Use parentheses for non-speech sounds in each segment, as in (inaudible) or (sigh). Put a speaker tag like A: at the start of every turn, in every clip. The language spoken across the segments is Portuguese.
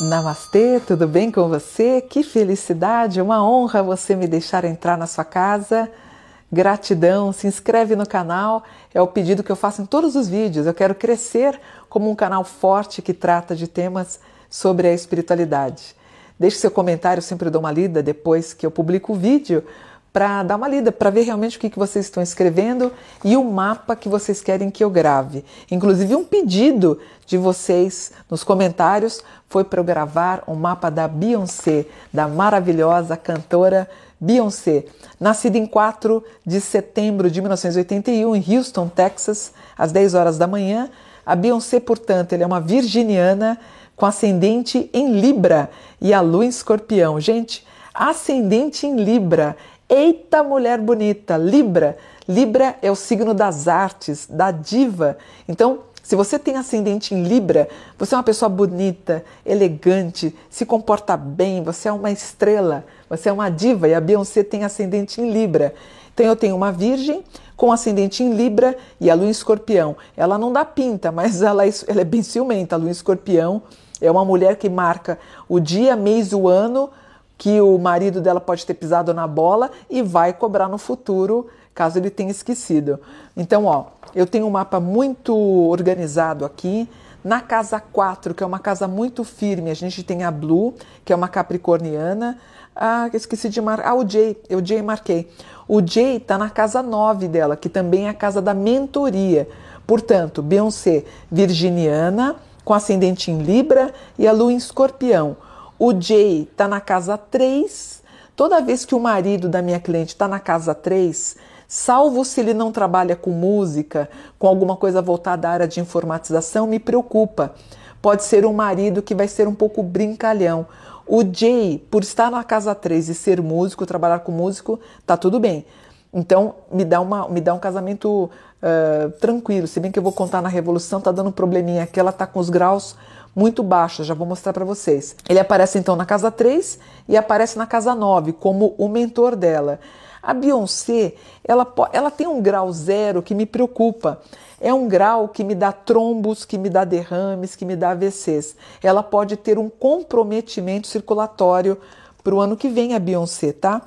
A: Namastê, tudo bem com você? Que felicidade, uma honra você me deixar entrar na sua casa. Gratidão, se inscreve no canal, é o pedido que eu faço em todos os vídeos. Eu quero crescer como um canal forte que trata de temas sobre a espiritualidade. Deixe seu comentário, eu sempre dou uma lida depois que eu publico o vídeo para dar uma lida, para ver realmente o que, que vocês estão escrevendo e o mapa que vocês querem que eu grave. Inclusive, um pedido de vocês nos comentários foi para eu gravar um mapa da Beyoncé, da maravilhosa cantora Beyoncé. Nascida em 4 de setembro de 1981 em Houston, Texas, às 10 horas da manhã. A Beyoncé, portanto, é uma virginiana com ascendente em Libra e a lua em Escorpião. Gente, ascendente em Libra Eita mulher bonita, Libra. Libra é o signo das artes, da diva. Então, se você tem ascendente em Libra, você é uma pessoa bonita, elegante, se comporta bem, você é uma estrela, você é uma diva e a Beyoncé tem ascendente em Libra. Então eu tenho uma virgem com ascendente em Libra e a lua em escorpião. Ela não dá pinta, mas (laughs) ela, é, ela é bem ciumenta. A lua em escorpião é uma mulher que marca o dia, mês, o ano que o marido dela pode ter pisado na bola e vai cobrar no futuro, caso ele tenha esquecido. Então, ó, eu tenho um mapa muito organizado aqui. Na casa 4, que é uma casa muito firme, a gente tem a Blue, que é uma capricorniana. Ah, esqueci de marcar. Ah, o Jay, eu Jay marquei. O Jay está na casa 9 dela, que também é a casa da mentoria. Portanto, Beyoncé, virginiana, com ascendente em Libra e a lua em escorpião. O Jay está na casa 3. Toda vez que o marido da minha cliente está na casa 3, salvo se ele não trabalha com música, com alguma coisa voltada à área de informatização, me preocupa. Pode ser um marido que vai ser um pouco brincalhão. O Jay, por estar na casa 3 e ser músico, trabalhar com músico, tá tudo bem. Então, me dá, uma, me dá um casamento uh, tranquilo. Se bem que eu vou contar na Revolução, tá dando um probleminha aqui, ela tá com os graus muito baixa, já vou mostrar para vocês. Ele aparece então na casa 3 e aparece na casa 9 como o mentor dela. A Beyoncé, ela, ela tem um grau zero que me preocupa. É um grau que me dá trombos, que me dá derrames, que me dá AVCs. Ela pode ter um comprometimento circulatório para o ano que vem, a Beyoncé, tá?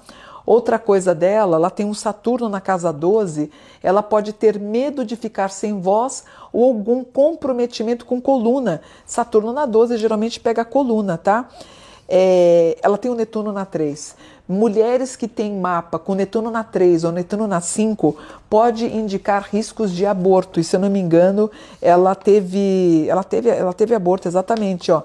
A: Outra coisa dela, ela tem um Saturno na casa 12, ela pode ter medo de ficar sem voz ou algum comprometimento com coluna. Saturno na 12 geralmente pega a coluna, tá? É, ela tem o Netuno na 3. Mulheres que têm mapa com Netuno na 3 ou Netuno na 5 pode indicar riscos de aborto. E se eu não me engano, ela teve, ela teve, ela teve aborto exatamente, ó.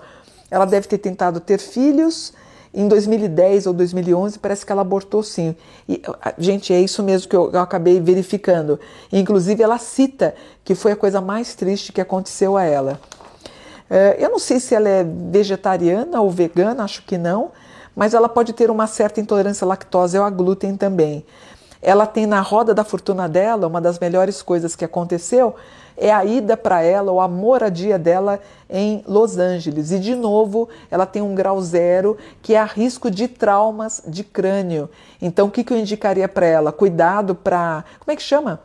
A: Ela deve ter tentado ter filhos em 2010 ou 2011, parece que ela abortou sim. E, gente, é isso mesmo que eu, eu acabei verificando. Inclusive, ela cita que foi a coisa mais triste que aconteceu a ela. É, eu não sei se ela é vegetariana ou vegana, acho que não, mas ela pode ter uma certa intolerância à lactose ou a glúten também. Ela tem na roda da fortuna dela, uma das melhores coisas que aconteceu é a ida para ela, ou a moradia dela em Los Angeles. E de novo, ela tem um grau zero, que é a risco de traumas de crânio. Então, o que, que eu indicaria para ela? Cuidado para. Como é que chama?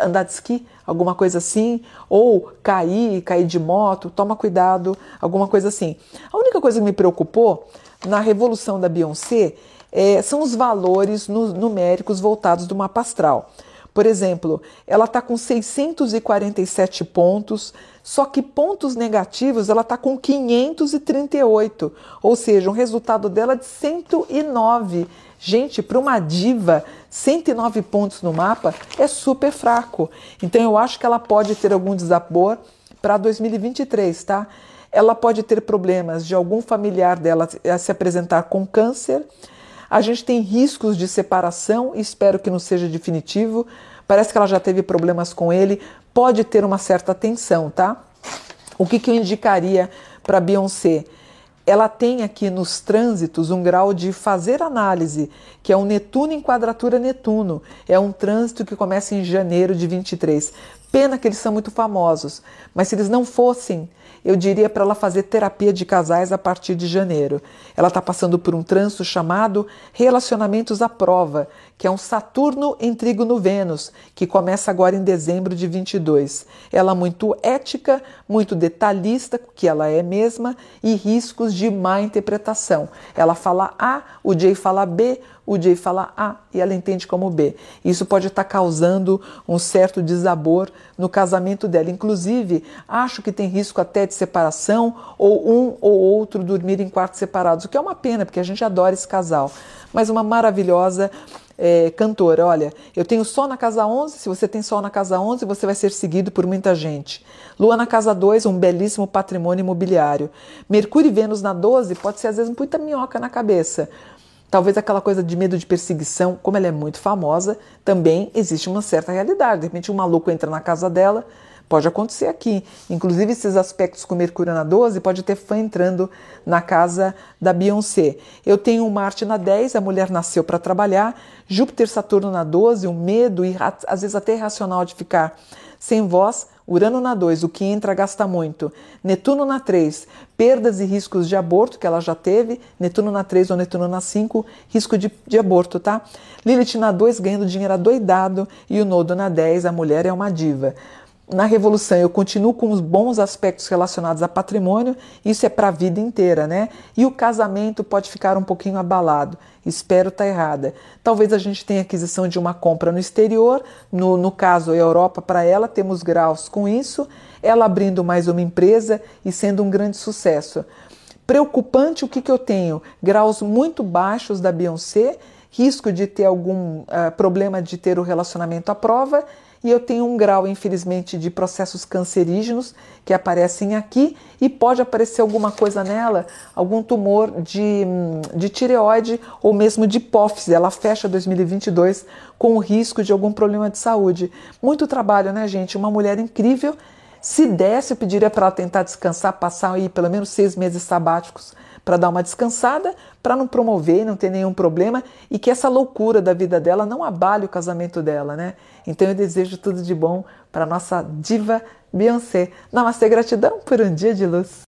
A: Andar de esqui, alguma coisa assim, ou cair, cair de moto, toma cuidado, alguma coisa assim. A única coisa que me preocupou na revolução da Beyoncé é, são os valores numéricos voltados do mapa astral. Por exemplo, ela está com 647 pontos, só que pontos negativos ela está com 538, ou seja, um resultado dela de 109. Gente, para uma diva, 109 pontos no mapa é super fraco. Então eu acho que ela pode ter algum desabor para 2023, tá? Ela pode ter problemas de algum familiar dela se apresentar com câncer a gente tem riscos de separação, espero que não seja definitivo. Parece que ela já teve problemas com ele, pode ter uma certa tensão, tá? O que, que eu indicaria para Beyoncé? Ela tem aqui nos trânsitos um grau de fazer análise, que é um Netuno em quadratura Netuno. É um trânsito que começa em janeiro de 23. Pena que eles são muito famosos, mas se eles não fossem, eu diria para ela fazer terapia de casais a partir de janeiro. Ela está passando por um trânsito chamado Relacionamentos à Prova, que é um Saturno em trígono Vênus, que começa agora em dezembro de 22. Ela muito ética, muito detalhista, que ela é mesma, e riscos de má interpretação. Ela fala A, o Jay fala B, o Jay fala A e ela entende como B. Isso pode estar causando um certo desabor no casamento dela. Inclusive, acho que tem risco até de separação ou um ou outro dormir em quartos separados, o que é uma pena, porque a gente adora esse casal. Mas uma maravilhosa é, cantora, olha, eu tenho Sol na casa 11, se você tem Sol na casa 11, você vai ser seguido por muita gente. Lua na casa 2, um belíssimo patrimônio imobiliário. Mercúrio e Vênus na 12, pode ser às vezes muita minhoca na cabeça. Talvez aquela coisa de medo de perseguição, como ela é muito famosa, também existe uma certa realidade. De repente um maluco entra na casa dela, Pode acontecer aqui. Inclusive, esses aspectos com Mercúrio na 12 pode ter fã entrando na casa da Beyoncé. Eu tenho Marte na 10, a mulher nasceu para trabalhar, Júpiter, Saturno na 12, o medo e às vezes até irracional de ficar sem voz. Urano na 2, o que entra gasta muito. Netuno na 3, perdas e riscos de aborto, que ela já teve. Netuno na 3 ou Netuno na 5, risco de, de aborto, tá? Lilith na 2, ganhando dinheiro adoidado. E o Nodo na 10, a mulher é uma diva na Revolução eu continuo com os bons aspectos relacionados a patrimônio, isso é para a vida inteira, né? E o casamento pode ficar um pouquinho abalado. Espero estar tá errada. Talvez a gente tenha aquisição de uma compra no exterior, no, no caso a Europa para ela, temos graus com isso, ela abrindo mais uma empresa e sendo um grande sucesso. Preocupante o que, que eu tenho? Graus muito baixos da Beyoncé, risco de ter algum uh, problema de ter o relacionamento à prova e eu tenho um grau, infelizmente, de processos cancerígenos que aparecem aqui e pode aparecer alguma coisa nela, algum tumor de, de tireoide ou mesmo de hipófise. Ela fecha 2022 com o risco de algum problema de saúde. Muito trabalho, né, gente? Uma mulher incrível. Se desse, eu pediria para ela tentar descansar, passar aí pelo menos seis meses sabáticos para dar uma descansada, para não promover, não ter nenhum problema e que essa loucura da vida dela não abale o casamento dela, né? Então eu desejo tudo de bom para nossa diva Beyoncé. Namastê, gratidão por um dia de luz.